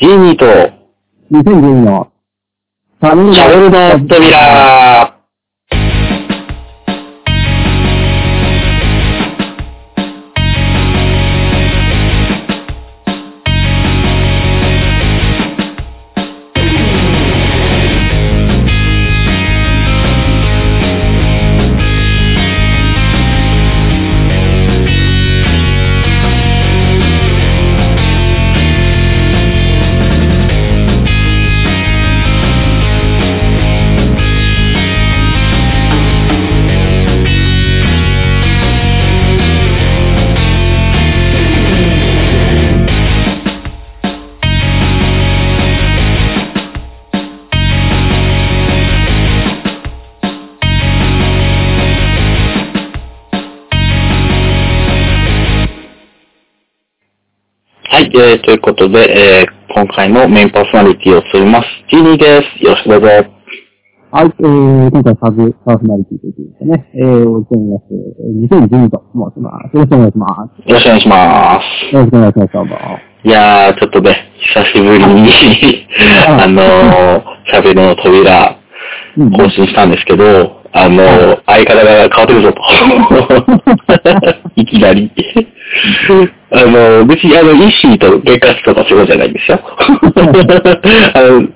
ジーニーと、2012の、シャベルの扉えー、ということで、えー、今回のメインパーソナリティを務めます。ジーニーです。よろしくどうぞ。はい、えー、今回サブパーソナリティということでね、えー、お送ります。2012と申します。よろしくお願いします。よろしくお願いします。よろしくお願いします、どうも。いやー、ちょっとね、久しぶりに、あのー、シャベルの扉、うん更新したんですけど、あのー、相方が変わってるぞと。いきなり。あの、別にあの、イッシーと結婚とかそういうことじゃないんですよ。あの、ち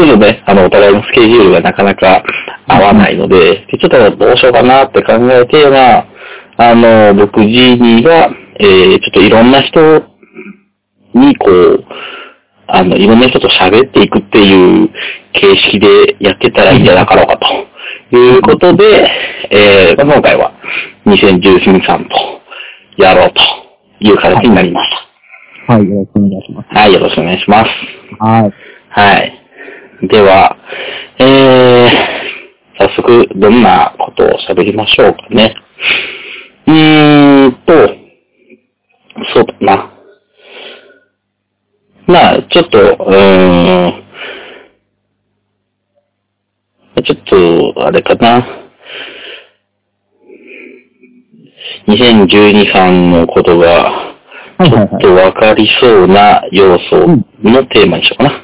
ょっとね、あの、お互いのスケジュールがなかなか合わないので、でちょっとどうしようかなって考えて、まあ、あの、僕、ジーニーが、えー、ちょっといろんな人に、こう、あの、いろんな人と喋っていくっていう形式でやってたらいいんじゃなかろうかということで、えー、今回は2012さんとやろうという形になりましはい、よろしくお願いします。た。はい、よろしくお願いします。はい。はい。では、えー、早速どんなことを喋りましょうかね。うーんと、そうだな。まあ、ちょっと、うーん、ちょっと、あれかな。2012さんのことが、ちょっ。とわかりそうな要素のテーマにしようかな。うん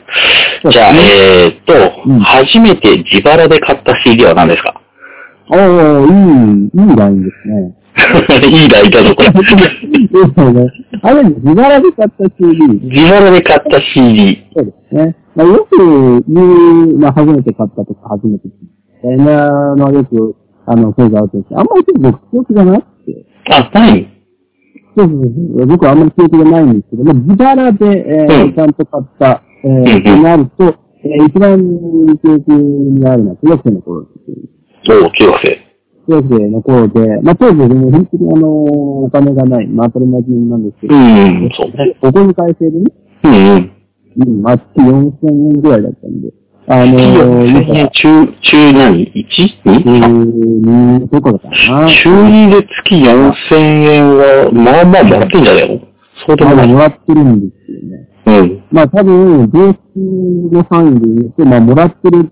じゃあ、えーっと、うん初めて自腹で買った CD は何ですか？おー、いい、いいラインですね。いいラだぞ、これ。いいですね。あれ、自腹で買った CD。自腹で買った CD。そうですね。まあ、よく言う、まあ、初めて買ったとか、初めて聞いたなのはよく、あの、声があるとして、あんまり僕記憶がなくて、あ、何そうそうそう僕はあんまり記憶がないんですけど、まあ、自腹で、えーうんちゃんと買った、えうんー、となると、えー一番記憶にあるのは中学生の頃です。おう、中学生。中学生の頃で、まあ、当時でも本当にあの、お金がない、まあ、当たり前なんですけどうど、ん、そうね。ここに返せるね、うん、うん。うん、まあ、月4000円ぐらいだったんで、あの1000円、中、中何 ?1?2? 12とかだったかな。中2で月4000円は、まあまあもらってんじゃないのそうでもない。もらってるんですよね。うん。まあ多分、ベースの範囲で言うと、まあもらってる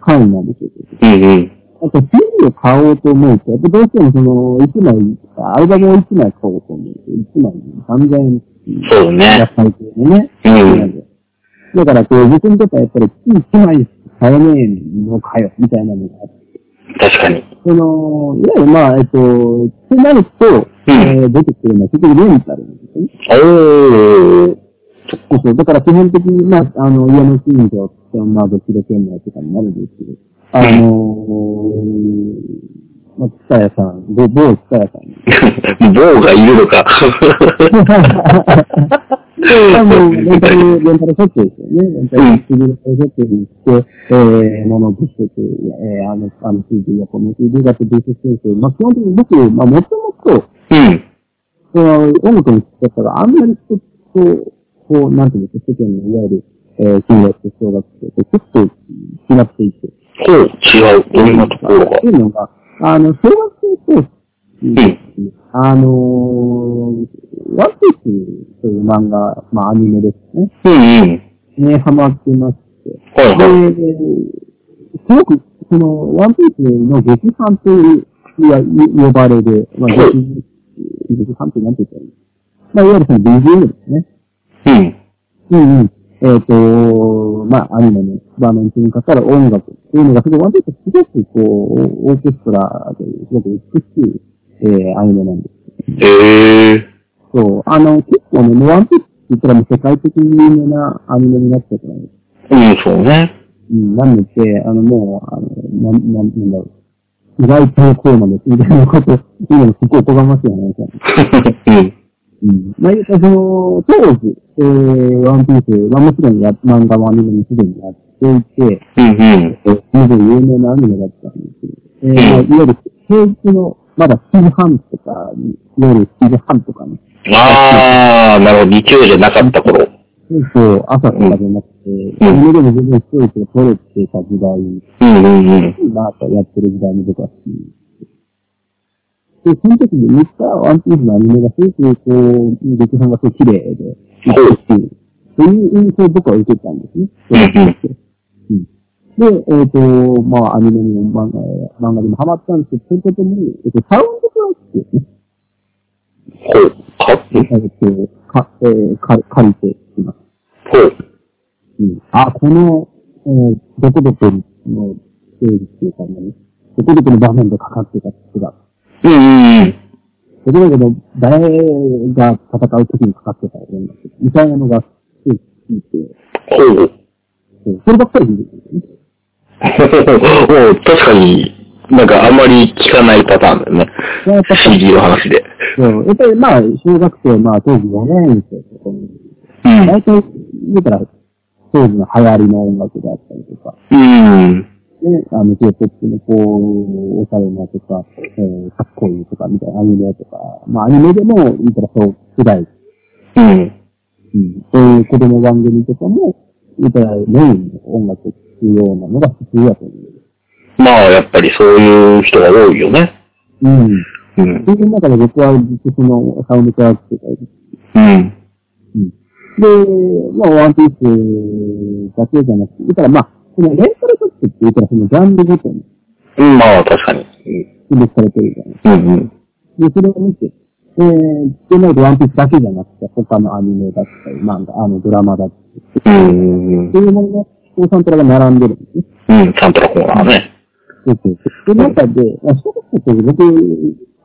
範囲なんですよ。うんうん。あと、CD を買おうと思うと、やっぱどうしてもその、1枚、アルバムを1枚買おうと思うと、1枚に3000円っていう。そうねやっぱりね。うんだから、こう、僕にとってはやっぱり月1枚買えねえのかよ、みたいなのがあって。確かに。その、いわゆるまあ、えっと、ってなると、えー出てくるのは結局レンタルなんですよね。おー。そうそう。だから基本的に、まあ、あの、家の近所って、まあ、どっちで県内とかになるんですけど、あのー、まあ、ツタヤさん、某某ツタヤさんに。棒がいるのか。あの、レンタル、レンタルショップですよね。レンタルショップに行って、えー、物を物色、えー、あの、あの CD がこの CD だって物色してるけど、まあ、基本的に僕、まあ、もともと、うん。その音楽の聴き方があんまりちょっと、こう、なんていうんですか、世間のいわゆる、えー、金学と小学生とちょっと違っていて。ほう、違う。どんなところが？って。いうのが、あの、小学生と、うん。あのー、ワンピースという漫画、まあアニメですね。うんうん。ね、ハマってまして。はいはい。で、すごく、その、ワンピースの劇版という、いや、い呼ばれる、まあ、はい劇、劇版ってなんて言ったらいいまあ、いわゆるその BGM ですね。うん。うんうん。えっ、と、まあ、アニメの場面中にかかる音楽っていうのが、すごい、ワンピースすごくこう、オーケストラですごく美しい、えー、アニメなんです。へえ。そう。あの、結構ね、ワンピースって言ったらもう世界的に有名なアニメになっちゃったないですうん、そうね。うん、なんでって、あの、もう、あの、なん、なん、なんだろう。意外とこうなんです、みたいなこと、言うのもすっごいおこがましい話なんです うん。うん。まあ、その、当時、えー、ワンピース、まあもちろんや、漫画もアニメもすでにやっていて、うん、うん。えー、すごい有名なアニメだったんですけど、えー、まあ、いわゆる平日の、まだ7時半とかに、夜7時半とかね、あー、なるほど。日曜じゃなかった頃。そう、朝とかじゃなくて、アニメでも全然ストレスが取れてた時代、うん、うん、うん。まあ、やってる時代の僕は好きで、その時に見たワンピースのアニメがすごく、こう、劇団がすごい綺麗で、美しい。そういう印象を僕は受けたんですね。うんで、えっ、と、まあ、アニメにも漫画漫画にもハマったんですけど、それとともに、えっ、と、サウンドトラックですね。ほう。かえっ、と、か、えー、か、借りています。ほう。うん。あ、この、えー、どこどこのステーっていうかね、どこどこの場面でかかってた曲が、うん、うん、うん。どこどこの誰が戦う時にかかってたような曲みたいなのが、すごい聞いて、ほう。そればっかり聞いてるんですよね。もう確かに、なんかあんまり聞かないパターンだよね。それはやっぱり CD の話で。そうやっぱりまあ、小学生、まあ当時4年生とかに、うん。大体、言うたら、当時の流行りの音楽であったりとか、うん。ね、あの、J-POP のこう、おしゃれなとか、えー、かっこいいとか、みたいなアニメとか、まあアニメでも、言ったらそう、世代、うん。うん、そういう子供番組とかも、言ったらメインの音楽っていうようなのが普通だと思う。まあ、やっぱりそういう人が多いよね。うん。うん。そういう中で僕はずっとそのサウンドトラックとか、うん。うん。で、まあ、ワンピースだけじゃなくて、言ったらまあ、そのレンタルショップって言ったらそのジャンルごとにうん、まあ、確かに。分別されてるじゃないうん。うん。で、それを見て、えー、でないとワンピースだけじゃなくて、他のアニメだったり、漫画、あの、ドラマだったり、うん。そういうものの、こうサントラが並んでるんですね。うん、サントラコーナーね。そうそうそう。で、中で、あ小学校って僕、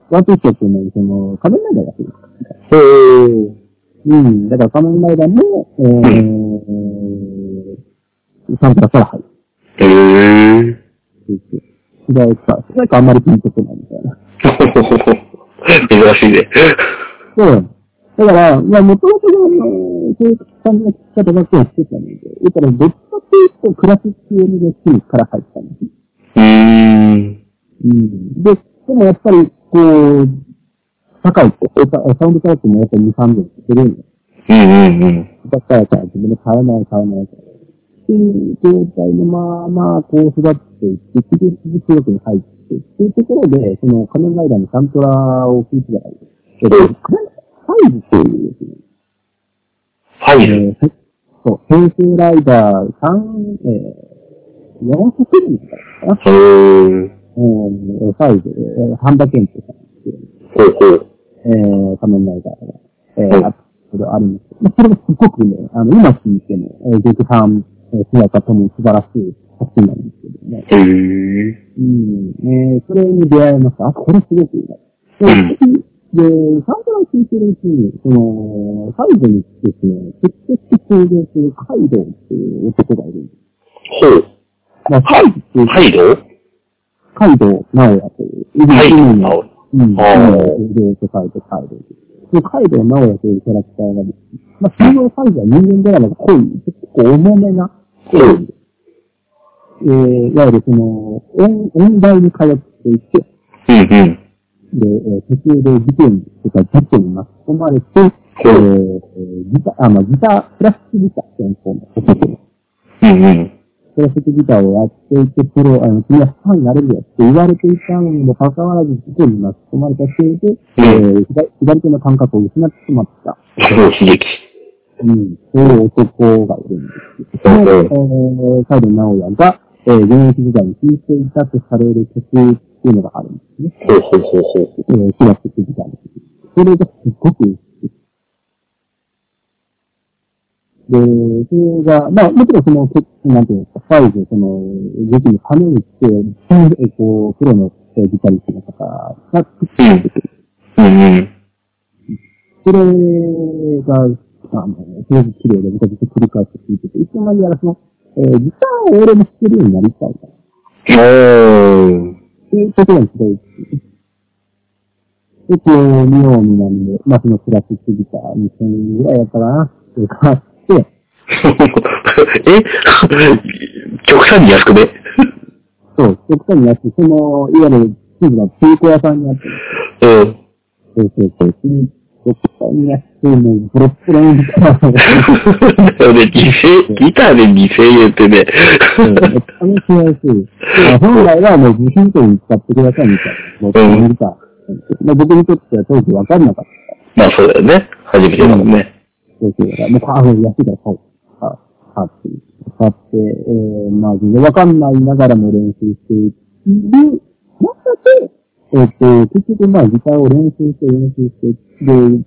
ワンピースってのは、その、仮面ライダーが好きです。へー。うん。だから仮面ライダーも、えー、サントラから入る。へー。主題歌、主題歌あんまりピンとこないみたいな。珍しいね。そう。だから、まあ、もともとの、そういう感じの聞き方ばっかりしてたので、だから、どっちかっていうと、クラシック寄りのシーンから入ったんです。うーん。うん。で、でもやっぱり、こう、高いって、ササウンドトラックもやっぱり2、3秒してるんです。うんうんうん。だから自分で買えない、買えないいう状態のまあまあ、こう育っていって、技術教育に入って、っていうところで、その仮面ライダーのサントラを聞いてたら、えっと、仮面ライダー5っていうですね、ファイル？えーそう、平成ライダー3、えー、4作品かな。へー。えー、5、えー、半田健人さんっていう、ほうほう。えー、仮面ライダーが、えうんー、あそれあるんですけど、まあ、それがすごくね、あの、今聞いても、えー、劇団、えー、姿とも素晴らしい作品なんですけどね。へー。うん、えー、それに出会いました。あ、これすごくいいな。で、で、サントラを聞いてるうちに、その、最後にですね、直接登場するカイドウっていう男がいるんです。ほう。まあ、カイっていう、ハイドカイドウ直也という、ハイドの直うん。あー。両と書いてカイドウ。で、カイドウ直也というキャラクターがですね、まあ、通常カイドウは人間ドラマが濃い、結構重めな、ほう。えー、いわゆるその、音、音大に通っていて、うんうん。で、えー途中で事件とか事件に巻き込まれて、えー、ギター、あ、まあ、ギター、クラシックギター専攻の男で、うんうん。クラシックギターをやっていて、プロ、あの、君はファンになれるよって言われていたのにもかかわらず事件に巻き込まれたせいで、えー、左左手の感覚を失ってしまった。すごい悲劇。うん、そういう男がいるんです。その、えー、カイド直也が、えー、現役時代に弾いていたとされる曲っていうのがあるんですね。ほうほうほうほう。えー、クラシックギターの曲。それがすっごく。で、それが、まあ、もちろんその、なんていうんですか、最後、その、時期に跳ね打って、えこう、プロのえーギタリストの方が作ってくる。うんうん。それが、あの、すごく綺麗で、僕はずっと繰り返して聴いてて、いつの間にやらその、えーギターを俺も弾けるようになりたいな。おー。っていうところにすごいで、こう、見ようになんで、まあ、そのクラシックギター2000円ぐらいやったかな、って買って、え？極端に安くねそう、極端に安い、その、いわゆる、地域の中古屋さんにあって、うん。そうそうそう、極端に安い、もう、ボロッボロのギターを、だよね、犠牲、ギターで2000円ってね。うんめちゃめちゃ安い。まあ本来はもう部品とに使ってくださいみたいな、もう、このギター。まあ、僕にとっては当時わかんなかった。まあそうだよね。初めてだもんね。そうそうだから、もう、あ、もう安いから買おう。あ、買って、買って、えー、まあ、全然わかんないながらも練習している中で、えっ、と、結局まあ、ギターを練習して練習して、で、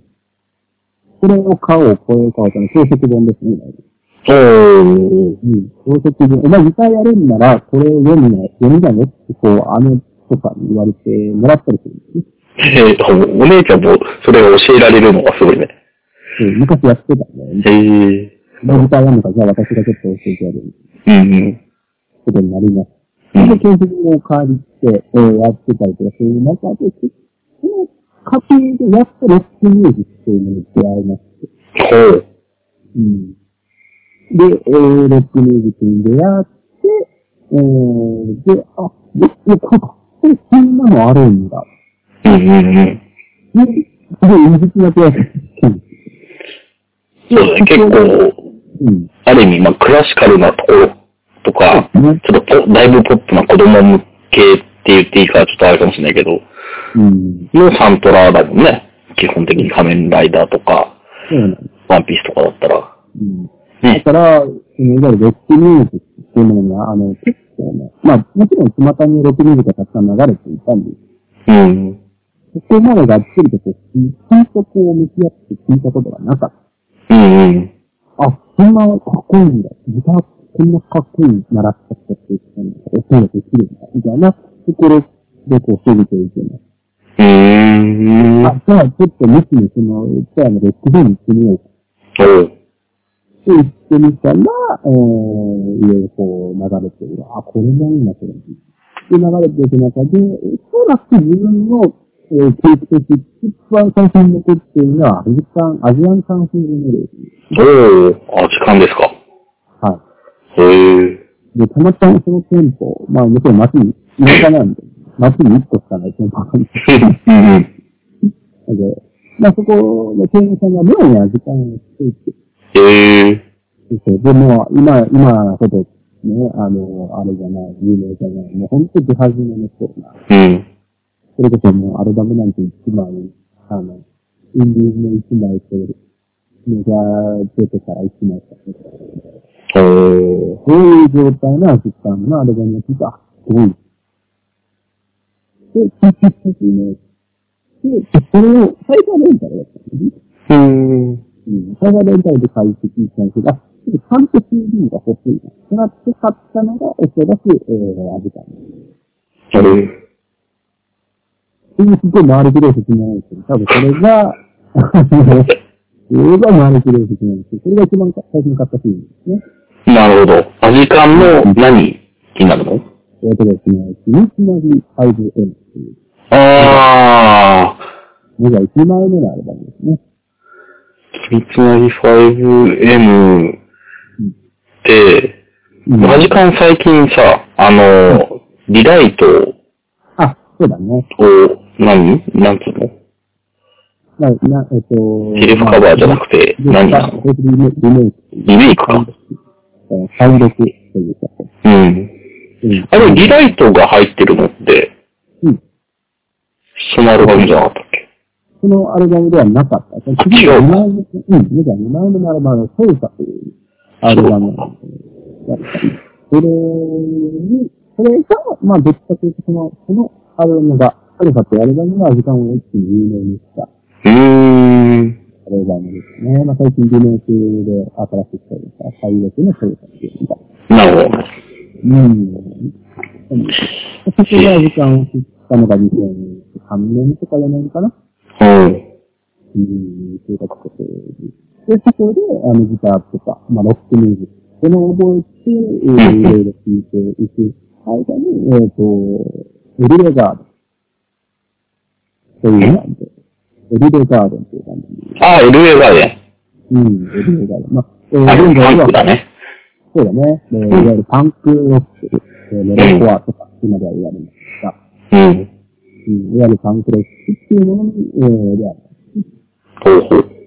これを買おう、これを買おうとの、教則本ですね。おー。うん。教則本。お前ギター。やるんなら、これを読みない、読みないよって、こう、姉とかに言われてもらったりするんですね。えー。お姉ちゃんもそれを教えられるのがすごいね。そう昔やってたんで、へえ。まあギター。やるのか、じゃあ私がちょっと教えてやるうんうん。ことになります。うんで、教則を借りて、えーやってたりとかする中で、その過程でやっとロックミュージックというのに出会いまして。ほう。うん。で、えー、ロックミュージックに出会って、えー、で、あ、で、でこれ、こんなのあるんだ。うんうんうん。で、すごい異質な気がしたんです。そうだね、結構、うん。ある意味、まあ、クラシカルなところとか、ちょっとポだいぶポップな子供向けって言っていいかちょっとあれかもしれないけど、うん。のサントラだもんね。基本的に仮面ライダーとか、そうなん。ワンピースとかだったら。うん。だね。から、いわゆるロックミュージックっていうものには、あの、結構ね、まあ、もちろん巷にロックミュージックがたくさん流れていたんです。うん。そこまでがっつりとこう、ちゃんとこう向き合って聞いたことがなかった。うんうん。あ、そんなかっこいいんだ。ギターこんなかっこいい習った人っていう人に音ができるんだ。みたいなところでこう、過ぎていけます。うーん。あ、じゃあちょっと無視にその、じゃあのロックフェに行ってみようか。おう。って言ってみたら、えー、いろいろこう流れてる。あ、これもいいな、これ。で、流れていく中で、おそらく自分の、えー、定期的、一番最初に残っているのは、アジカン、アジアンカンフージェネレーシおう。あ、時間ですか？へえ。で、たまたまその店舗、まあ、もちろん街に、田舎なんで、街に一個しかない店舗があるんですうんうん。けど、まあ、そこの店員さんが妙にアジカンをしていて、へえ。そうでも、今、今ほど、ね、あの、あれじゃない、有名じゃない、もう本当に出始めの頃な。うん。それこそもうアルバムなんて一枚、あの、インディーズの一枚と、メジャー出てから一枚しかてない。おー。そういう状態のアシスタントのアルバムを聞いたあ、すごい。で、聞いてきてね。で、それを、最初はレンタルだったんですね。うーん。うん。最初はレンタルで借りて聞いたんですけど、あ、ちょっとちゃんと CD が欲しいな。ってなって買ったのが、おそらく、えー、アジカンです。へえ。すごい回りくどい説明なんですけど、多分それが、それが回りくどい説明なんですけど、それが一番最初に買った CD ですね。なるほど。アジカンの何になるの？えっとですね、秘密の日 5M っていう、あメジャー1枚目のアルバムですね。ー。秘密なり 5M って、うんアジカン最近さ、あの、リライトあ、そうだね。を、何？なんつうの？な、な、えっと、セルフカバーじゃなくて、何なの？リメイクか。えー再録というか。うん。うんあれ、リライトが入ってるのって、うん。そのアルバムじゃなかったっけ？そのアルバムではなかった。その次の2枚目、うん、メジャー2枚目のアルバムのソウサというアルバムなんですそれに、それが、まあ、どっちかというと、その、そのアルバムが、ソウサというアルバムが時間を一気に有名にしたうーん。トレーザーもですね。まあ、最近リメイクで新しくしたりとか、最悪のトヨタっていうのが。なるほど。うん。そこが時間を切ったのが2003年とか4年かな。うん。うん、そういうことで。で、そこで、あの、ギターとか、まあ、ロックミュージック。このを覚えて、えー、いろいろ聴いていく間に、えっ、と、エリレガーデン。というバンド。エリレガーデンというバンドに。ああ、LA ガーデうん、エリレガーデン。まあ、えー、ン。あ、現在はパンクだね。そうだね。えーいわゆるパンクロック、えーメロコアとか、今では言われますが、うん。うん、いわゆるパンクロックっていうものに、えー、である。ほうほう。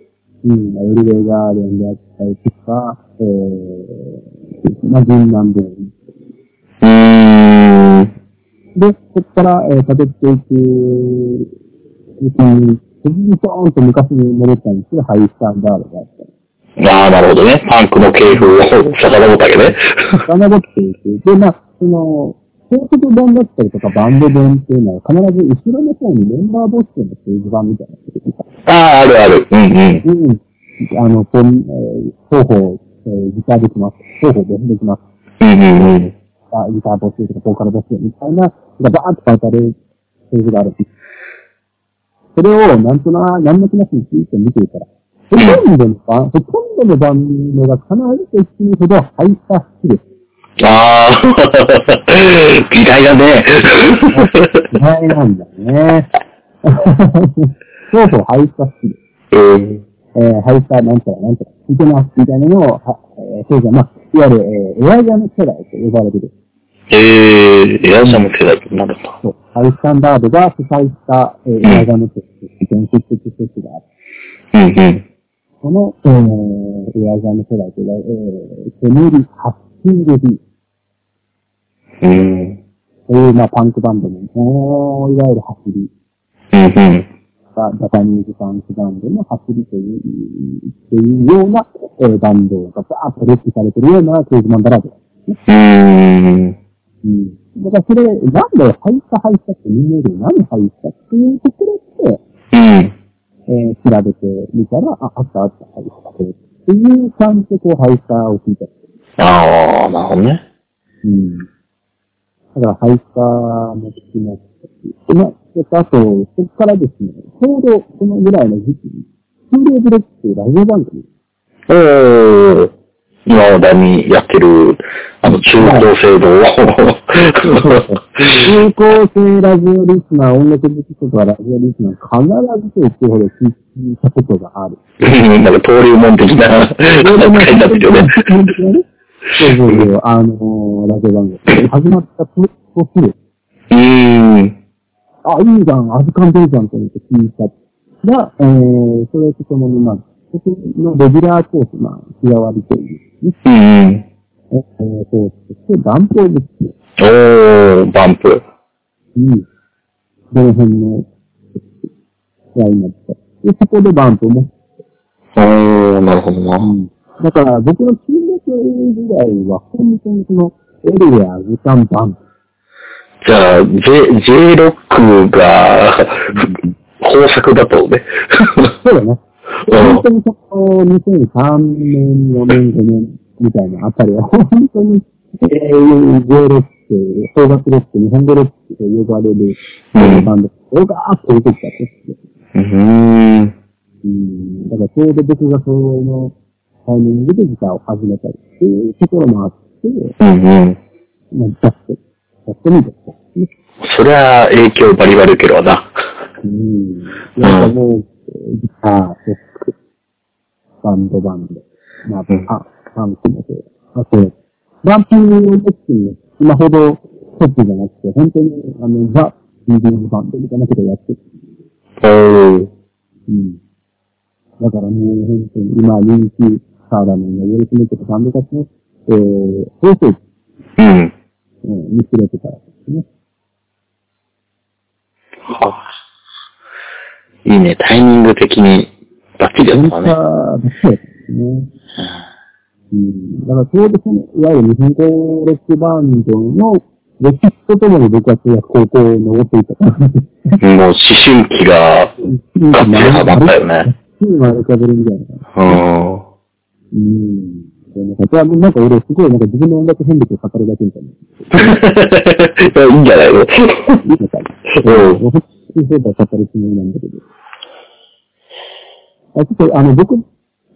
うん、エリレガーデンであったりとか、えー、まあ、銀杏ボーイ。うーん。で、そこから、えー、辿っていく次にドーンと昔に戻ったんですけど、ハイスタンダードがあったり。ああ、なるほどね。パンクの系譜を遡ったわけね。遡っていく。で、まあ、その、高速版だったりとかバンド版っていうのは必ず後ろの方にメンバー募集のページ版みたいな。ああ、あるある。うんうん。うん。あの、こん、えー、双方、えー、ギターできます。双方でできます。うんうんうん。あギター募集とかボーカル募集みたいな、がバーッと書いてあるページがある。それをなんとな、何の気なしについて見ていたら、ほとんどのバン、ほとんどのバンドが必ずと言っていいほどハイスター好きです。ああ、時代だね。意外なんだね。そうそう、ハイスター好きです。うん。えー、ハイスターなんちゃらなんちゃら、聞いてます、みたいなのを、はえー、そうじゃ、まあ、いわゆる、えー、エアジャム世代と呼ばれてる。ええエアジャム世代になるんだ。そう。ハイスタンダードが主催した、えー、エアジャムとして伝説的施設がある。うんうん。この、えー、エアジャム世代というのは、えー、煙ハッキング B うん。という、まあ、パンクバンドの、もういわゆる走りうんうん。が、ジャパニーズパンクバンドの走りという、というような、えー、バンドがバーッとレックされてるようなクイズマンバラード。うーん。うん。だからそれ、なんでハイスタハイスタってみんなより何ハイスタっていうところで、うん。えー、調べてみたら、あ、あったあった、ハイスタっていう感じでこう、ハイスタを聞いた。ああ、なるほどね。うん。だから、ハイスタも聞きましたし、でまあ、そあと、そこからですね、ちょうどそのぐらいの時期に、キューレーブレックっていうラジオ番組、おー。今話題にやってる、あの、中高生道を。中高生ラジオリスナー、音楽好きとかラジオリスナー、必ずと言ってほど聞いたことがある。なんか登竜門的な扱いになってるよね。そうそうそう、あのー、ラジオ番組。始まったと、とする。うーん。あ、いいじゃん、預かんでるじゃんと思って聞いた。が、えー、それとともに、まあ、そこのレギュラーコース、まあ、日替わりという、ね、うんうん。えー、コースとして、バンプオブスおー、バンプ。に、どの辺の、ラインナップで、そこでバンプも、おー、なるほどな。うんだから、僕の中学時代は、本当にその、エリア、時間バンプ。じゃあ、J、J ロックが、豊作だとね。そうだね。うん本当にその、2003年、4年、5年みたいなあたりは、本当に、えー、J ロック、邦楽ロック、日本語ロックと呼ばれる、うんバンド、ーッと出てきたって。うーん。うん。だからちょうど僕がそのタイミングでギターを始めたりっていうところもあって、うんうん。まあ、出して、やってみて。そりゃ影響バリバリ受けるわな。うん。なんかもう、ギター、ロック、バンドバンド、まあ、うんあ、パンクもそう。あと、バンピングの時に、今ほどトップじゃなくて、本当に、あの、ザ・ビーディングバンドみたいなことをやってる。おー。うん。だからもう本当に今人気サーラーメンのヨルスメとかバンドたちの、えー、放送うん。うん、見つれてたらですね。はあ、いいね、タイミング的にバッチリやったね。は、そうですね。うん。だからちょうどその、いわゆる日本語ロックバンドの歴史とともに僕は中学高校を登っていたから。もう思春期ががっつりハマったよね。かぶるみたいな。ああ。うん。でなん か、なんか俺すごいなんか自分の音楽遍歴を語るだけみたいな。いいんじゃないの？いいのかな。うんもう本当にそうだ語るつもりなんだけど。あちょっと、あの、僕、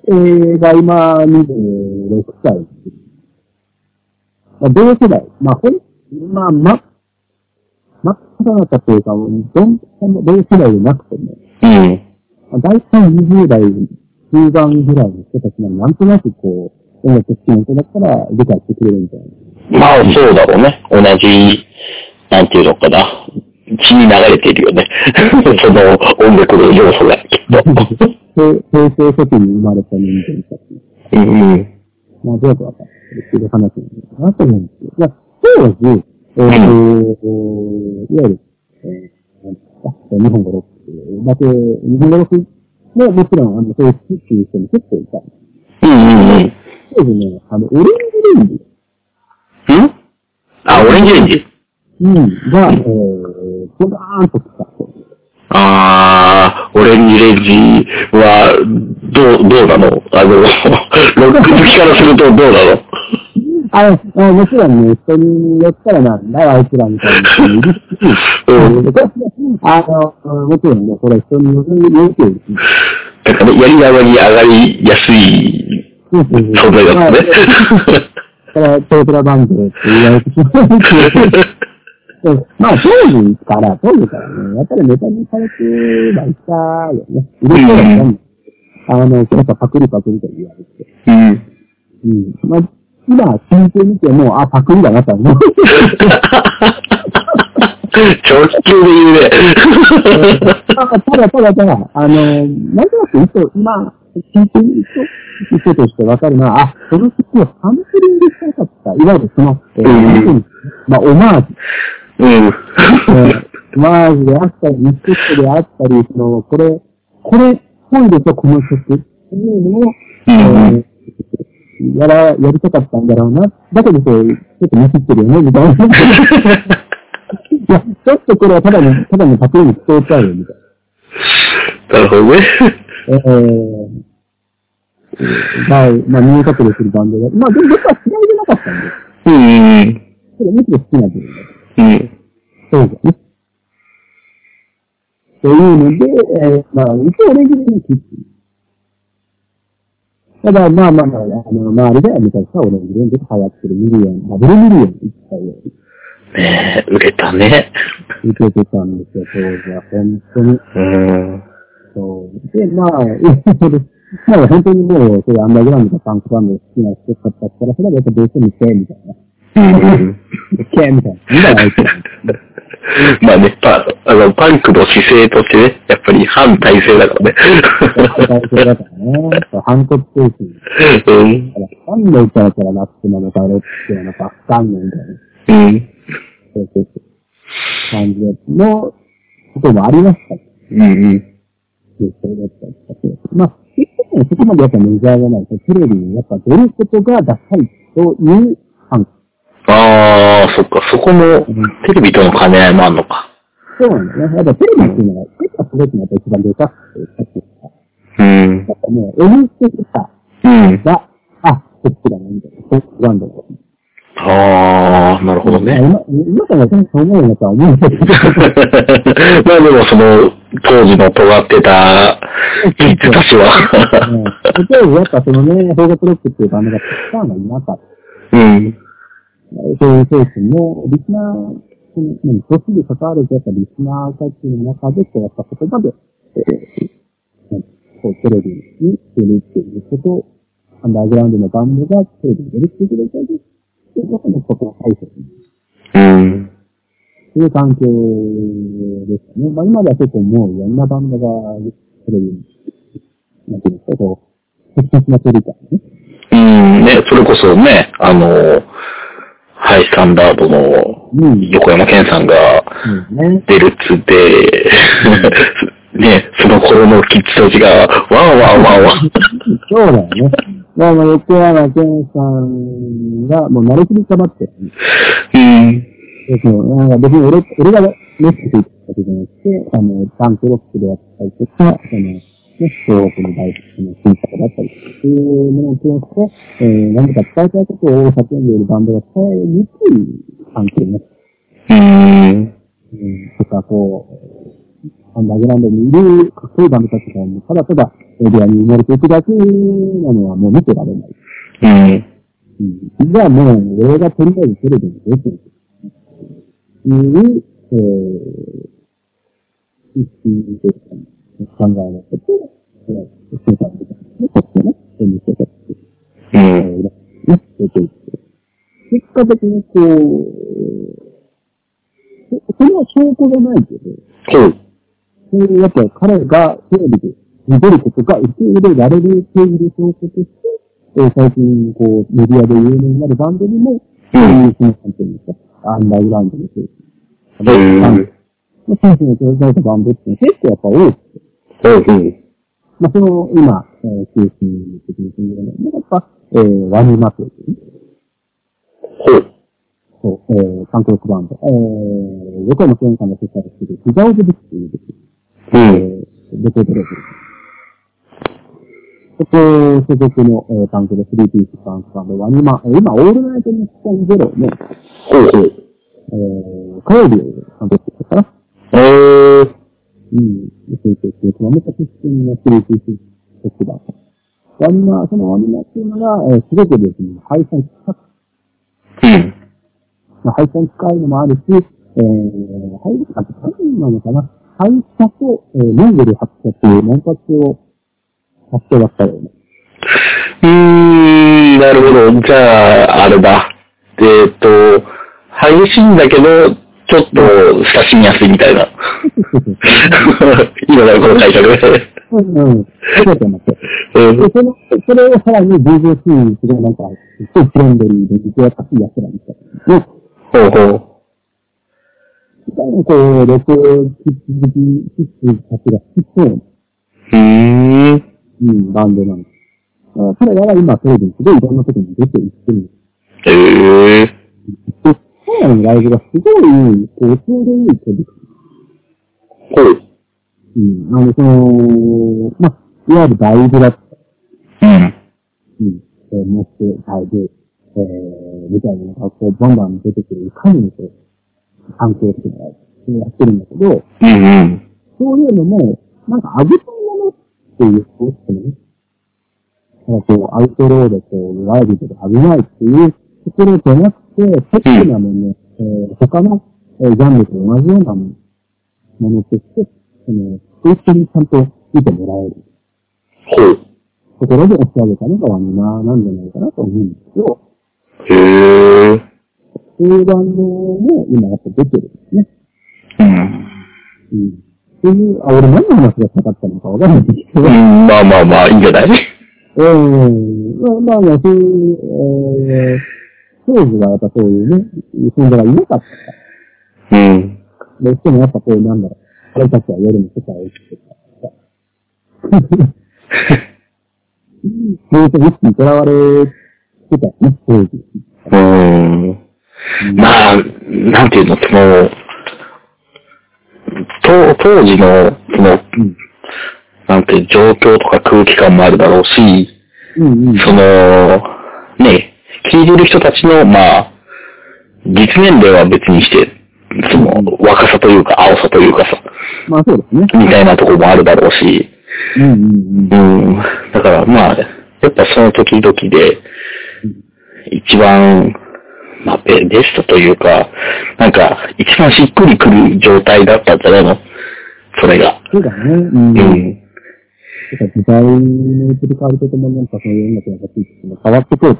えー、が今26歳。まあ、同世代。まあ、ほん、まあ、ま、真っ只中というか、どん、同世代でなくても、うん。まあ、大体20代中盤ぐらいの人たちならなんとなくこう、音楽好きな人だったら理解してくれるみたいな。まあ、そうだろうね。同じ、なんていうのかな。血に流れているよね。その音楽の要素が、きっと。平平成初期に生まれた人間たち。うんうん。まあ、どうやってわかるっていう話なんだなと思うんですけど。まあ、当時、えーと、いわゆる、えーなんか日本語ロックだけ、日本語ロックももちろん、あの、そういう好きっていう人も結構いた。うんうんうん。当時ね、あの、オレンジレンジ、ん？あ、オレンジレンジうん、が、えー、ボガーンと来た。あー、オレンジレンジは、どう、どうなの？あの、ロック好きからするとどうなの？ああもちろんね、人によったらなんだよ、あいつらみたいな人もいるし、うん。あの、もちろんね、これ人によるよってる。し、なんかね、やり玉に上がりやすい存在だったね。そ れは、トートラバンドって言われてしまう んですけど、でまあ、当時から、当時からね、やっぱりネタにされてはいたよね。いろいろだったんあの、やっぱパクリパクリと言われて。うん。うん。まあ、今、聞いてみても、あ、パクリだなとは思う。直球で言うね。あただただただ、あの、なんとなく今、聞いてみると、人としてわかるのは、あ、その曲をサンプリングしたかった。いわゆるその、えーうんまあ、オマージうん。マージュであったり、ミックスであったり、その、これ、これ、本でとこの曲っていうのを、えーやら、やりたかったんだろうな。だけどそれ、ちょっとミスってるよね、みたいな。いや、ちょっとこれはただの、ただのパクリに聞こえちゃうよ、みたいな。なるほどね。えー、まあ、まあ、見え隠れするバンドが、まあ、でも僕は嫌いじゃなかったんで、うん。むしろ好きな部分だ。うん。そうだね。というので、えー、まあ、一応オレンジレンジって。ただ、まあまあまあ、あの、周りでは昔からオレンジレンジが流行ってるミリオン、ダブルミリオンって言ったようにねえ、売れたね。受けてたんですよ、当時は。本当に。うん。そう。で、まあ、まあ本当にもう、そういうアンダーグラウンドとかパンクバンド好きな人だったら、それはやっぱどうしてもけ、みたいな。うん。け、みたいな。みたいなあいつら。まあね、パあの、パンクの姿勢としてね、やっぱり反体制だからね。それだからね。反骨精神。うん。だから、何の歌だったらラップなのか、ロックなのか、わかんないみたいな。うん。そうそうそう。感じのこともありました。うんうん。それだったりとかしてまあ、結局ね、そこまでやっぱメジャーじゃないと、テレビにやっぱ出ることがダサいという反ああ、そっか、そこも、テレビとの兼ね合いもあんのか。そうなんだね。やっぱテレビっていうのは、結構すごくやっぱ一番でかくて、さっき言っうんた。。やっぱね、N ステさうん。が、あ、こっちだな、みたいな。こっちバンドだ。ああ、なるほどね。今、今からそう思うのかは思うんだけど。まあでもその、当時の尖ってたキッズたちは。うん当時やっぱそのね、フォーガトロックっていうバンドがたくさんはいなかった。うん。そういう精神も、リスナー、その何年に関わるとやっぱリスナーたちの中で、こうやっぱ言葉で、えー、こうテレビに出るっていうことアンダーグラウンドのバンドがテレビに出るっていうことで、そういうこともとても大切にうん。そういう環境でしたね。まあ今では結構もういろんなバンドがテレビに、なんていうんですか、こう、適切な距離感ね。うん。ね、それこそね、あの、ハイスタンダードのうん。横山健さんが。出るっつって、ね、その頃のキッズたちが、わーわーわーわー。そうだよね。まあ、まあ、横山健さんが、もう、慣れきりかばって、うん。ですね、なんか別に俺、俺がメッセージ言ったわけじゃなくて、あの、パンクロックであったりとか、その、ね、小学の大学の審査だったり、そういうものを通して、えー、何か伝えたいことを叫ん。でいるバンドが伝えにくい関係になってうん。とか、こう、アンダーグラウンドにいるかっこいいバンドたちが、ただただエリアに埋もれていくだけなのはもう見てられない。うん。うん。じゃあもう、俺がとりあえずテレビに出てる。いう、えー、意識ですかね。考えのこと、えー、生産的な、こっちね、演じてたって、ていって。結果的にこう、それは証拠がないけど、そう。そういう、やっぱ彼がテレビで見れることが受け入れられるっていう証拠として、えー、最近、こう、メディアで有名になるバンドにも、そういう、その、なんていうんですか、アンダーグラウンドの選手。うん。選手の登場したバンドって結構やっぱ多くて。うん。まあ、その、今、えー、中心的に住んでるのは、やっぱ、えー、ワニマというね。ほう。そう、えー、韓国バンド、えー、横山健さんが主催する、ヒザオブブックいうです。うん。えー、レコードレーそこ、所属の、えー、タンクで3ピースパンクバンドは、今、今、オールナイトニッポンゼロの、ほうほう。えー、火曜日を担当してたかな。えー。うん。そういう形で、熊本出身の3ピース特番。ワニマ、そのワニマっていうのが、えー、すごくですね、配信近く。うん。まあ、配線使うのもあるし、えー、配列って何なのかな配車と、えー、モンゴル発車というモンパチを発表だったよね。うーん、なるほど。じゃあ、あれだ。えっ、ー、と、激しいんだけど、ちょっと親しみやすいみたいな。今だこの会社で。うんうん。そうだと思って。うん、でその、それをさらに BJC すごいなんか、すごいフレンドリーで、実はかしい奴らみたいな。ほうほう。みたいな、こう、録音、引き続き、が好きそうな。へぇー。うん、バンドなんです。彼らは今、テレビにすごいいろんなとこに出ていってるんです。へぇー。で、彼らのライブがすごい、こう、ちょうどいい距離ほう。うん、あの、その、まあ、いわゆるライブだった。うん。うん。えー、もって、ライブ。えー、みたいなのがこう、バンバン出てくる、いかにこう、関係っていうのをやってるん。だけど、うん。うん、そういうのも、なん。か、あげたいものっていうこってね、なん。かこう、アウトローでこう、ワイルドで危ないっていうところじゃなくて、セックなもの、えー、他の、えー、ジャンルと同じようなものとして、その、一緒にちゃんと見てもらえる。ほう。ところで押し上げたのがワニマなんじゃないかなと思うんですけど、へぇー。そういうバンドも今やっぱ出てるんですね。うん。うん。っていう、あ、俺何の話がしたかったのかわかんないですけど。うん、まあまあまあ、いいんじゃない？うん。まあまあまあ、そういう、えー、当時はやっぱそういうね、存在がいなかった。うん。どうしてもやっぱこう、なんだろう、俺たちは夜の世界を生きてた。そういうと意識にとらわれてたよね、当時。うん。まあ、なんていうの、その、当当時の、その、うん、なんて状況とか空気感もあるだろうし、うんうん、その、ね、聞いてる人たちの、まあ、実年齢は別にして、その、若さというか、青さというかさ、まあそうですね。みたいなところもあるだろうし、うんうんうん。うん。だからまあ、やっぱその時々で、一番、まあベ、ベストというか、なんか、一番しっくりくる状態だったんじゃないの？それが。そうだね。うん。うん。なん。か時代の移り変わりとともになん。かそういう音楽がついて変わってくる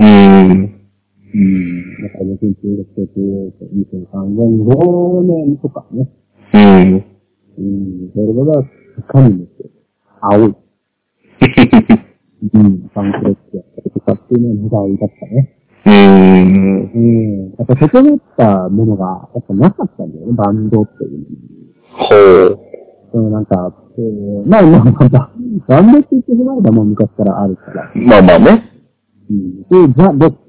うん。うん。だから2016年、2003年、5年とかね。うん。うん。それが、いかにも青い。うん、サンクレッチやったりとかっていうのが時代だったね。うん。うん。やっぱ整ったものが、やっぱなかったん。だよね、バンドっていうほう。そのなんか、えー、まあまあまあ、バンドって言ってしまえばもう昔からあるから。まあまあね。うん。で、じゃあ、どっち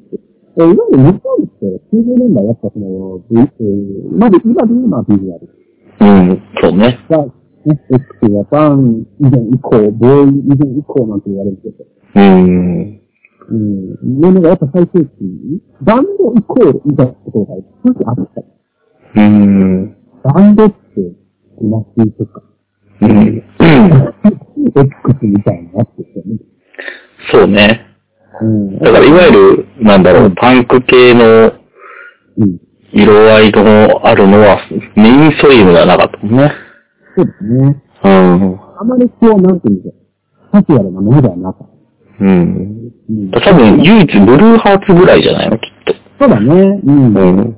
えー、いわゆる日本って90年代やっぱその、V、えー、まず今で言うのはビジュアル。うん、そうね。が、ね、X ジャパン以前以降、ボーイ以前以降なんて言われるけど。うん。うん。ものがやっぱ最終期、バンドイコールみたいなところが少しあったり。うん。バンドって、マシとか、うん。X みたいなやつですよね。そうね。うん。だから、いわゆる、なん。だろう、パンク系の。色合いのあるのは、メインストリームがなかったもん。ね。そうですね。うん。あまりこう、なん。ていうん。でしょう。カジュアルなものではなかった。うん。うん。多分、唯一ブルーハーツぐらいじゃないの、きっとそうだね。うん。うん。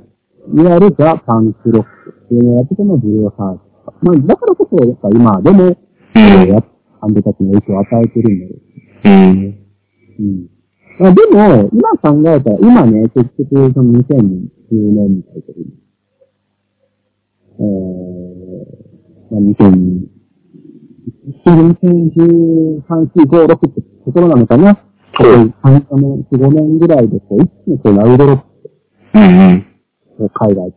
いわゆるザ・パンクロックっていうのやってたのブルーハーツ。まあ、だからこそ、やっぱ今でも、うえーん。やバンドたちに影響を与えてるんだよ。うん。うん。まあ、でも、今考えたら、今ね、結局、その2010年みたいな。えー、まあ、2000、2013、4、5、6ってところなのかな。そう3、4年、4、5年ぐらいで、こう、一気にこう、ラウドロックうんうん。海外、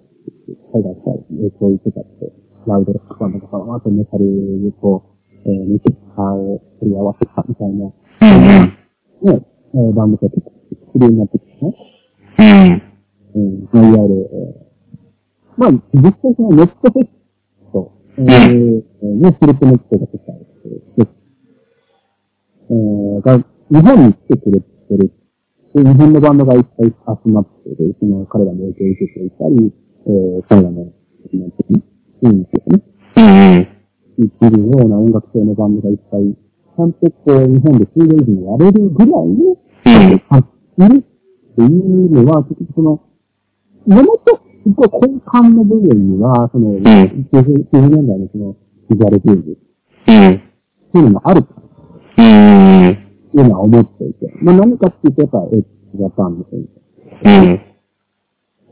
海外から影響を受けたって、ラウドロックバンドとか、あとメタルと、えー、ミキサーを取り合わせたみたいな、うんね、えー、バンドが結構主流になってきてね。うん。うん。まあ、いわゆる、えーまあ、実際そのネットフェスと、えー、ね、スリップネットが出たりして、えー、が、日本に来てくれてる。で、日本のバンドがいっぱい集まってる。その、彼らの影響を受けていたり、えー、彼らの、いんですよね。うん。生きるような音楽性のバンドがいっぱい、ちゃんとこう、日本でシーレージにやれるぐらいの、うん。あ、いるっていうのは、結局その、ももと、すごい根幹の部分には、その、90, 90年代のその、ビジュアルビューズっうん。ていうのもあるとうん。いうのは思っていて、まあ何かっていうと、やっぱ、エッジャパンの先生。うん。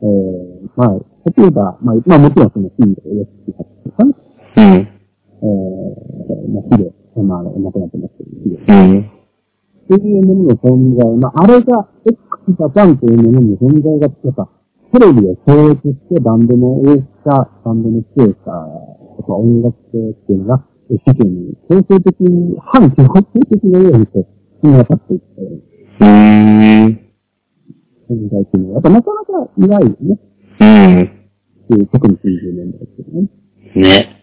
えー、まあ、例えば、まあ、まあもちろんその、ヒーロー、ヨシキハとかね、うん。えー、まあ、ヒデ、まあ、亡くなってますけど、ヒデ。うん。っていうものの存在、まあ、あれが、X ジャパンというものの存在が、やっぱ、テレビを超越してバンドの大きさ、バンドの強さ、とか音楽性っていうのが、え世間に強制的に、反強制的なようにして、染み渡っていって、うん。存在っていうのは、やっぱなかなかいないよね。うん。特に90年代ですよね。ね。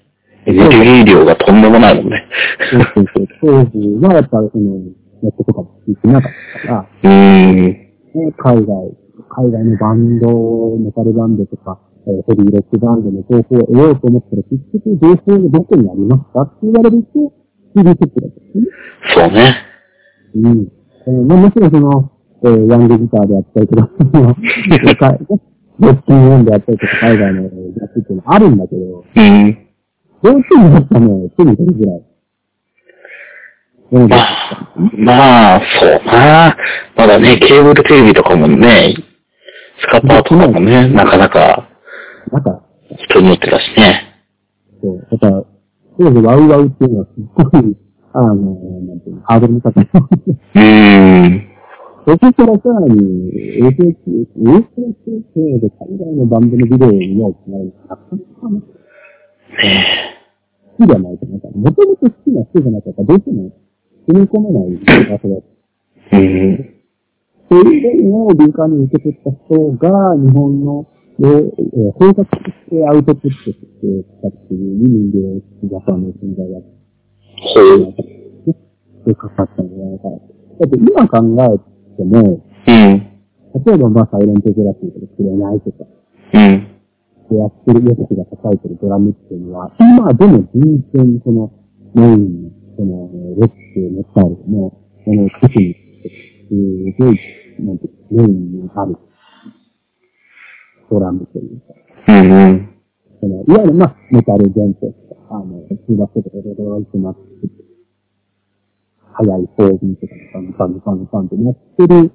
エネルギー量がとんでもないもんね。そうそうそう。当時はやっぱ、その、ネットとかも聞いてなかったから、うん。ね、海外、海外のバンド、メタルバンドとか、えーヘビーロックバンドの情報を得ようと思ったら、結局情報がどこにありますかって言われると、CD チェックだったんですね。そうね。うん。えーまあ、もちろんその、えーヤングギターであったりとか、その、かロッキンオンであったりとか、海外のえー楽器っていうのはあるんだけど、うん。どうしてもやっぱね、手に取りづらい。まったあ、まあ、そうな。まだね、ケーブルテレビとかもね、スカパーとかもね、なかなかなんか、人によってだしね。そう。だから、当時ワウワウっていうのはすっごい、あの、なんていうの、ハードルの高い。うん。そこからさらに、AKC、AKC で海外のバンドのビデオを見ようってなるのは、なかな好きじゃないと、なん。か、もともと好きな人じゃなかったら、どうしても、踏み込めない場所だうん。そういうのを敏感に受け取った人が、日本の、えー、包括してアウトプットしてきたっていう人間、ジャパンの存在が、ほう。そうかかったん。じゃないかな。だって今考えても、うん。例えばまあサイレントグラフィーとかくれないとか、うん。でやってる、ヨシが叩いてるドラムっていうのは、今でも全然その、メインに、その、ロック、メタルの、その歌詞に、すごい、なんていうかメインにある、ドラムというか、うん。うん。その、いわゆるまあ、メタル前提とか、あの、通学とかでドラムとなって、速いフォービーとか、パンパンパンパンってやってる、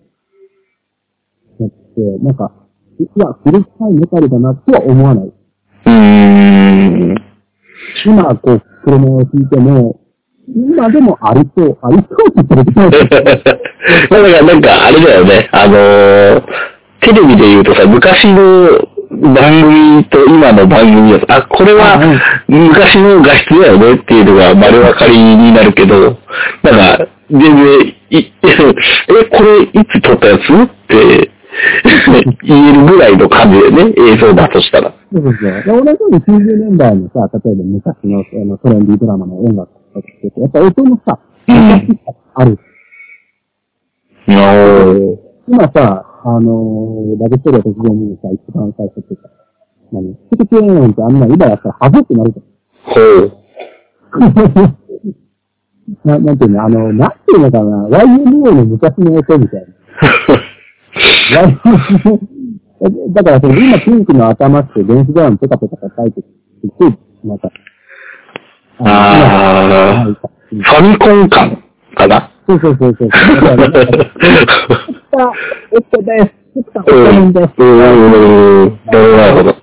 やって、なんか、いや、古臭いメタルだなとは思わない。うん。今、こう、車を弾いても、今でもありそう、ありそうって言ったらいけどまあだからなんかあれだよね、あのーテレビで言うとさ、昔の番組と今の番組だと、あ、これは昔の画質だよねっていうのが丸分かりになるけど、なんか、全然、い、え、これいつ撮ったやつって 言えるぐらいの感じでね、映像だとしたら。そうそうそう。同じように90年代のさ、例えば昔のあのトレンディードラマの音楽とかって、やっぱ音のさ、うん、ある。今さ、あのー、ラブストーリー突然にさ、一番最初ってさ、何？スキピーンってあんな今やったらはずってなるじゃん。ほう。な、なんていうの、あの、なんていうのかな、YMO の昔の音みたいな。だから、その今ピンクの頭って電子ドラムペカペカ叩いて、すっごい、なんか、ああ、ファミコン感かな？そうそうそうそう。だから、おったです。おった、おったん。です。うん、なるほど。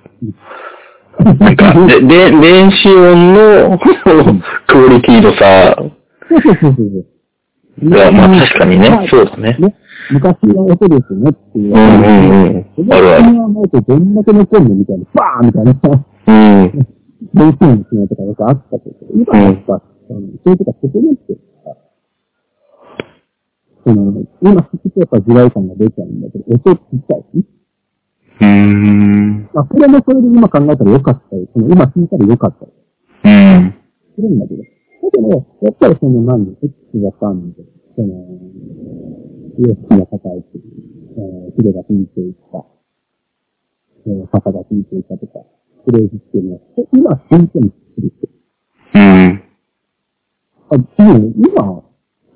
なん。か、で、で、電子音のクオリティのさ、そうそうそうそう。いや、まあ確かにね、そうだね。ね昔の音ですよねっていう。うん。うん。うん。あるある。今思うとどん。だけ残るのみたいな、バーンみたいな。うん。電子音ですねとかよくあったけど、今やっぱ、そういうとこ整ってその、今聞くとやっぱ時代感が出ちゃうんだけど、音ちっちゃいし。うーん。まあ、それもそれで今考えたらよかったり、その今聞いたらよかったり。うん。するんだけど。だけど、やっぱりその何で、X がファンで、その、ESP が叩いて、えー、ヒデが弾いていった、えー、パパが弾いていたとか、フレーズっていうのは、今弾いてもするうん。あ、今、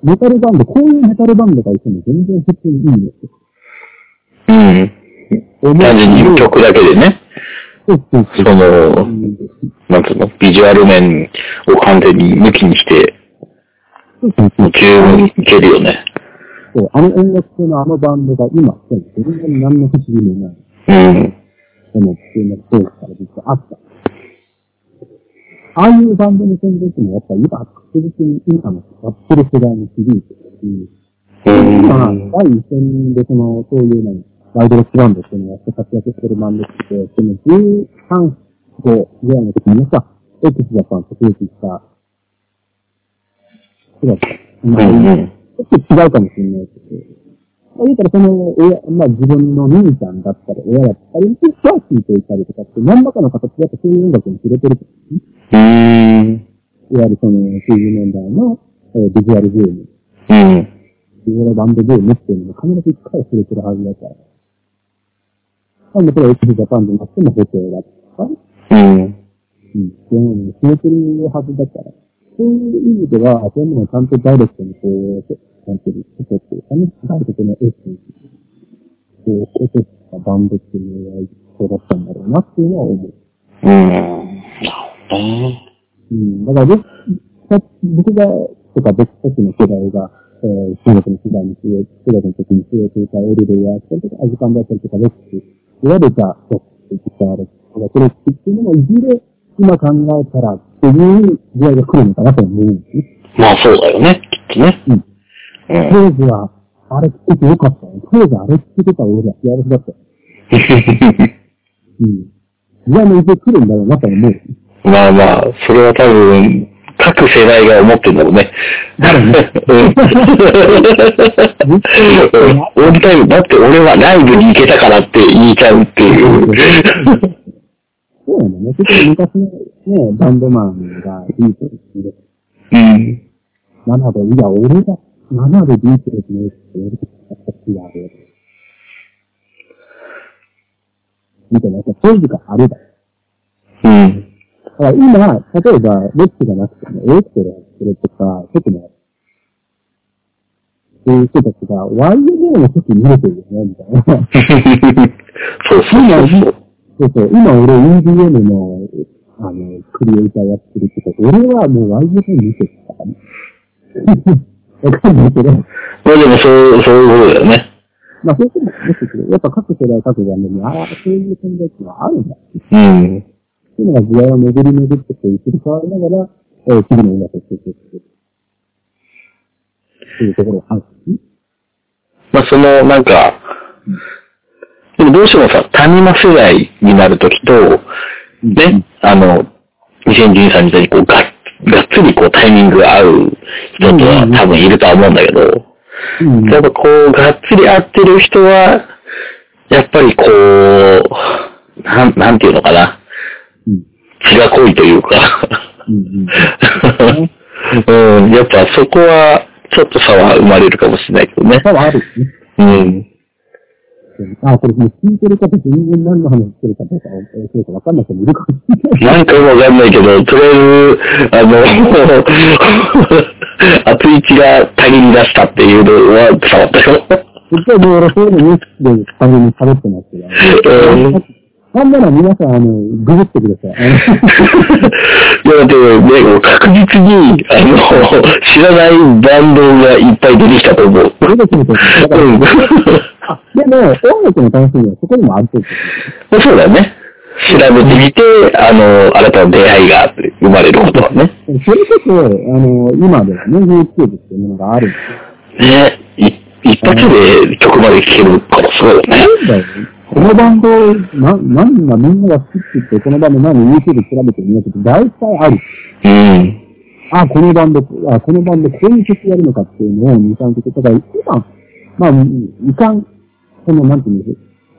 メタルバンド、こういうメタルバンドがいても全然普通にいいんですよ。うん。単純に曲だけでね。そうそうその、なんつうの、ビジュアル面を完全に抜きにして、もう十分いけるよね。そう、あの音楽性のあのバンドが今、全然何の不思議もない。うん。その、っていうのが当時から実はあった。ああいうバンドに宣伝しても、やっぱり今確実に今のやってる世代に響いてるし、今、第一線でその、そういうの、ワイドロックバンドっていうのをやって活躍してるバンドって、その13、5ぐらいの時にさ、X ジャパンと増えてきた、違うか。まあ、ちょっと違うかもしれないけど、まあ、言うたらその、親、まあ自分の兄ちゃん。だったり、親だったり、が聞いていたりとかって、何らかの形でやっぱそういう音楽に触れてると、うん。いわゆるその90年代の、えー、ビジュアルブーム。うん。ビジュアルバンドブームっていうのも必ず一回触れてるはずだから。なん。でこれは x ジャパンでなっても補正だったうん。うん。そういうのに触れてるはずだから。そういう意味では、そういうものをちゃんとダイレクトにこう、なんていう、ことっていうかね、ダイレクトのエッセンス、こう、落としたバンドっていうのはそうだったんだろうなっていうのは思う。うん。なるほどね。うん。だから僕、が、とか僕たちの世代が、えー、中学の世代に強い、中学の時に強いというか、エルレイヤーったりとか、アジカンだったりとか、ロック、いわゆるじゃあ、ロック、ギターロックとか、クロックっていうのも、いずれ、今考えたらっていう時代が来るのかなと思うんですね。まあそうだよね、きっとね。うん。当時は、あれ聞いてよかったよ。当時あれ聞いてた俺は幸せだったよ。うん。時代のいずれ来るんだろうなと思う。まあまあ、それは多分、各世代が思ってるんだろうね。だろうね。オールタイム、だって俺はライブに行けたからって言いちゃうっていう。そうなん。だね。結局昔のね、バンドマンがいいと言ってうん。なので、いや、俺が、なのでビートルズのって言われてた時がある。みたいな、そういうのがあるだ。うん。だから今、例えば、ロックがなくても、エレクトロやってるとか、ちょっとね、そういう人たちが、YMO の時見れてるよね、みたいな。そうそうそう。そうそう、今俺 EDM の、あの、クリエイターやってるけど、俺はもう YMO 見てたからね。わかんないけど。まあでもそう、そういうことだよね。まあそういうことですけど、やっぱ各世代各ジャンルに、ああ、そういう存在っていうのはあるんだ。うん。っていうのが時代を巡り巡ってこう移り変わりながら、えー、次の音楽を作っていく。っていうところを話す。まあその、なんか、でもどうしてもさ、谷間世代になるときと、ね、あの、2013年にこう、がっがっつりこうタイミングが合う人とは多分いるとは思うんだけど、うん。やっぱこう、がっつり合ってる人は、やっぱりこう、なん、なんていうのかな。うん。血が濃いというか。うん。うん、やっぱそこは、ちょっと差は生まれるかもしれないけどね。多分あるよね。うん。あ、これもう聞いてる方全然何の話してるかとか、えーそうかわかんない人もいるかもしれない。なんかわかんないけど、とりあえず、あの、熱い血が足りに出したっていうのは伝わったよ。実はもう俺そういうのニュースでために喋ってますけど、うんなんなら皆さん、あの、ググってください。いや、でもね、もう確実に、あの、知らないバンドがいっぱい出てきたと思う。出てくると思う。あ、でも、音楽の楽しみはそこにもあると思う。そうだよね。調べてみて、あの、新たな出会いが生まれることはね。それこそ、あの、今ではね、YouTube っていうものがあるんですよ。ね、い一発で曲まで聴けるからすごいよね。このバンド、な、何がみんなが好きって言って、このバンド何 YouTube 調べてみようと大体ある。うん。あ、このバンド、あ、このバンドこういう曲やるのかっていうのを2、3曲。だから、今、まあ、いかん、その、なんていうんです？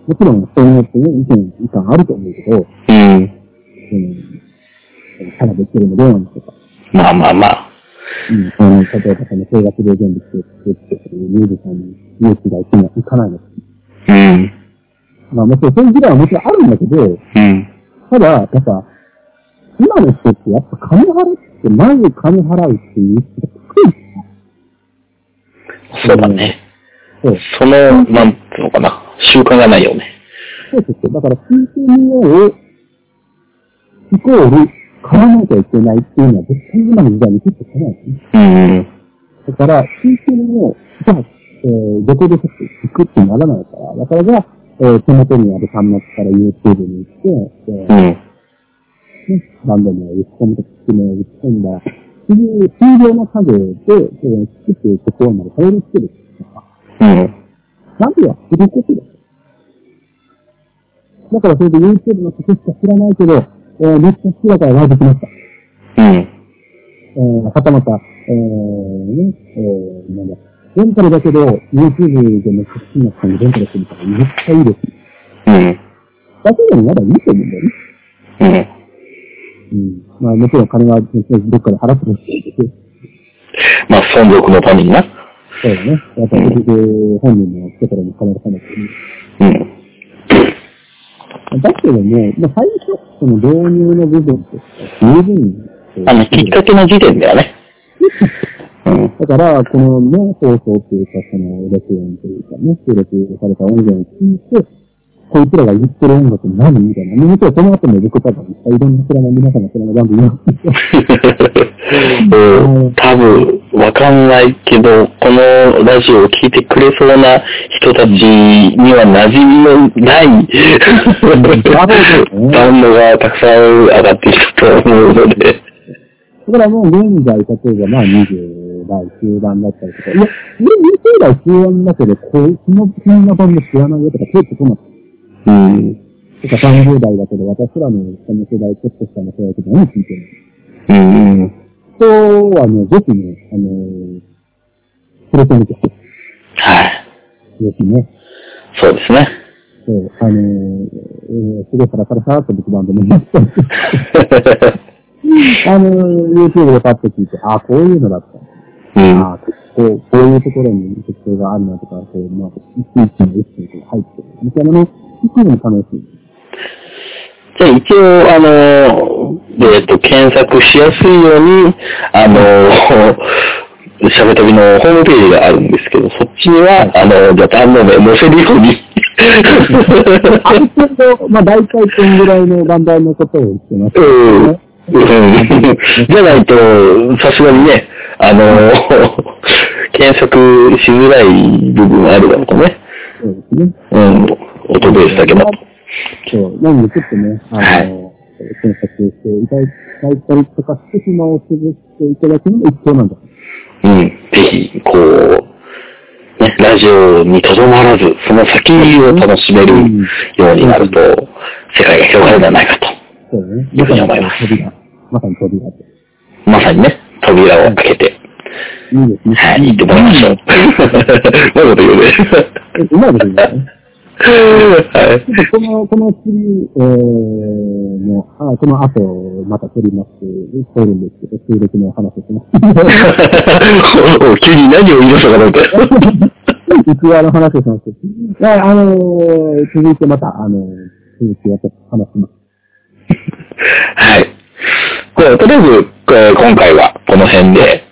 もちろん、人によってね、意見、いかんあると思うけど、うん。うん、ただできてるのどうなんでしょうか。まあまあまあ。うん。あの、例えばその、声楽で全部作ってミュージシャンに勇気がいくのいかないのか。うん。まあ、もちろんそういう時代はもちろんあるんだけど、うん。ただ、やっぱ、今の人ってやっぱ金払って、まず金払うっていう人が低い。そうだね。そう。その、なんていうのかな。習慣がないよね。そうそうそう。だから、聞いてみよう、イコール、買わなきゃいけないっていうのは絶対今の時代に結構来ないですね。うん。だから、聞いてみよう、じゃあ、えー、どこでちょっと聞くってならないから、だからじゃあ、えー、手元にある端末から YouTube に行って、えーうん。ね、バンド名を打ち込むとか、曲名を打ち込んだら、そういう通常の作業で、えー、作っていくところまでたどり着けるとか、うん。なんでやってることだだからそれで YouTube の曲しか知らないけど、えー、めっちゃ好きだからライブ来ました。うん。えー、はたまた、えー、ね、えー、なんだ、レンタルだけど、YouTube でも好きな人にレンタルしてみたらめっちゃいいです。うん。だけでもまだいいと思うんだよね。うん。うん。まあもちろん金はどっかで払ってほしいけど、まあ、存続のためにな。そうだね。やっぱり結局本人のところに金がかかるからね。うん。だけども、まあ最初、その導入の部分として十分、あの、きっかけの時点ではね。うん。だから、このね、放送っていうか、その、録音というかね、収録された音源を聞いて、こいつらが言ってる音楽何みたいな。もちろんその後も僕多分、いろんな知らない皆さんが知らないバンドいますうん、多分、わかんないけど、このラジオを聞いてくれそうな人たちには馴染みのない バンドがたくさん上がってきたと思うので。だからもう現在、例えばまあ20代中盤だったりとか、いや、20代中盤だけど、こう、この、こんなバンド知らないよとか、結構来なかっうん。た。とか30代だけど、私らのこの世代、ちょっと下の世代とか何聞いてるうん。の人はね、ぜひね、あのー、触れてみて。はい。ぜひね。そうですね。そう、あのー、えー、すごいサラサラサラっと僕バンドもやってあのー、YouTube でパッと聞いて、あ、こういうのだった。うん。あこう、いうところに特徴があるなとか、そういう、まあ、一日の一日が入ってる。みたいなのを聞くのも楽しい。じゃあ一応、あの、えっと、検索しやすいように、あの、しゃべたびのホームページがあるんですけど、そっちには、あの、じゃあ単語で載せるように。ある程度、まあ、大体こんぐらいのバンダーのことを言ってます、うん。うんじゃないと、さすがにね、あの、検索しづらい部分があるだろうとね。そうですね。うん。音ベースだけだと。そう。なんでちょっとね、あの、はい検索していただいたりとかして、暇を潰していただくのも一興なんだ。うん。ぜひ、こう、ね、ラジオにとどまらず、その先を楽しめるようになると、世界が広がるんじゃないかと。そうだね。いうふうに思います扉。まさに扉。まさにね、扉を開けて、いいですね。はい、行ってもらいましょう。うまいこと言うね。えうまいこと言うね。この、この次、えー、の、あこの後、また撮ります、撮るんですけど、収録の話をします。お急に何を言い出したかなんか。逸話の話をしますあのー、続いてまた、あのー、続きを話します。はい。これとりあえず、えー今回はこの辺で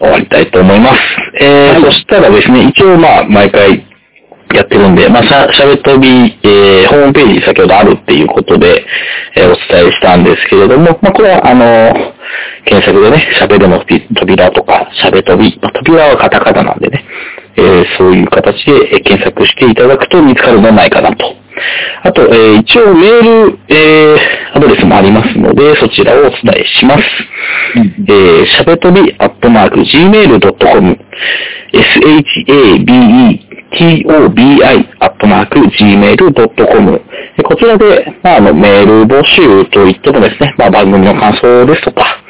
終わりたいと思います。えーそしたらですね、一応まあ、毎回やってるんで、まあ、しゃ、しゃべとび、えーホームページ先ほどあるっていうことで、えーお伝えしたんですけれども、まあ、これはあの検索でね、しゃべるの扉とか、しゃべとび、まあ、扉はカタカナなんでね、えーそういう形でえー検索していただくと見つかるんじゃないかなと。あと、えー一応メール、えーアドレスもありますので、そちらをお伝えします。えー、しゃべとび、アットマーク、gmail.com、shabetobi、アットマーク、gmail.com。でこちらで、まあ、あの、メール募集といってもですね、まあ、番組の感想ですとか、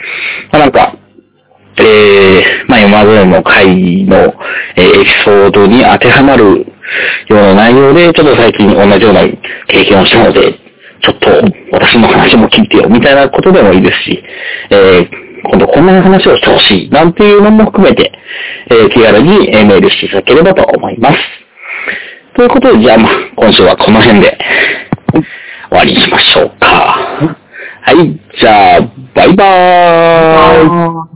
まあ、なんか、えー、まあ、今までの回の、えーエピソードに当てはまるような内容で、ちょっと最近同じような経験をしたので、ちょっと私の話も聞いてよ、みたいなことでもいいですし、えー今度こんな話をしてほしい、なんていうのも含めて、えー気軽にメールしていただければと思います。ということで、じゃあ、まあ、今週はこの辺で終わりにしましょうか。はい、じゃあ、バイバーイ。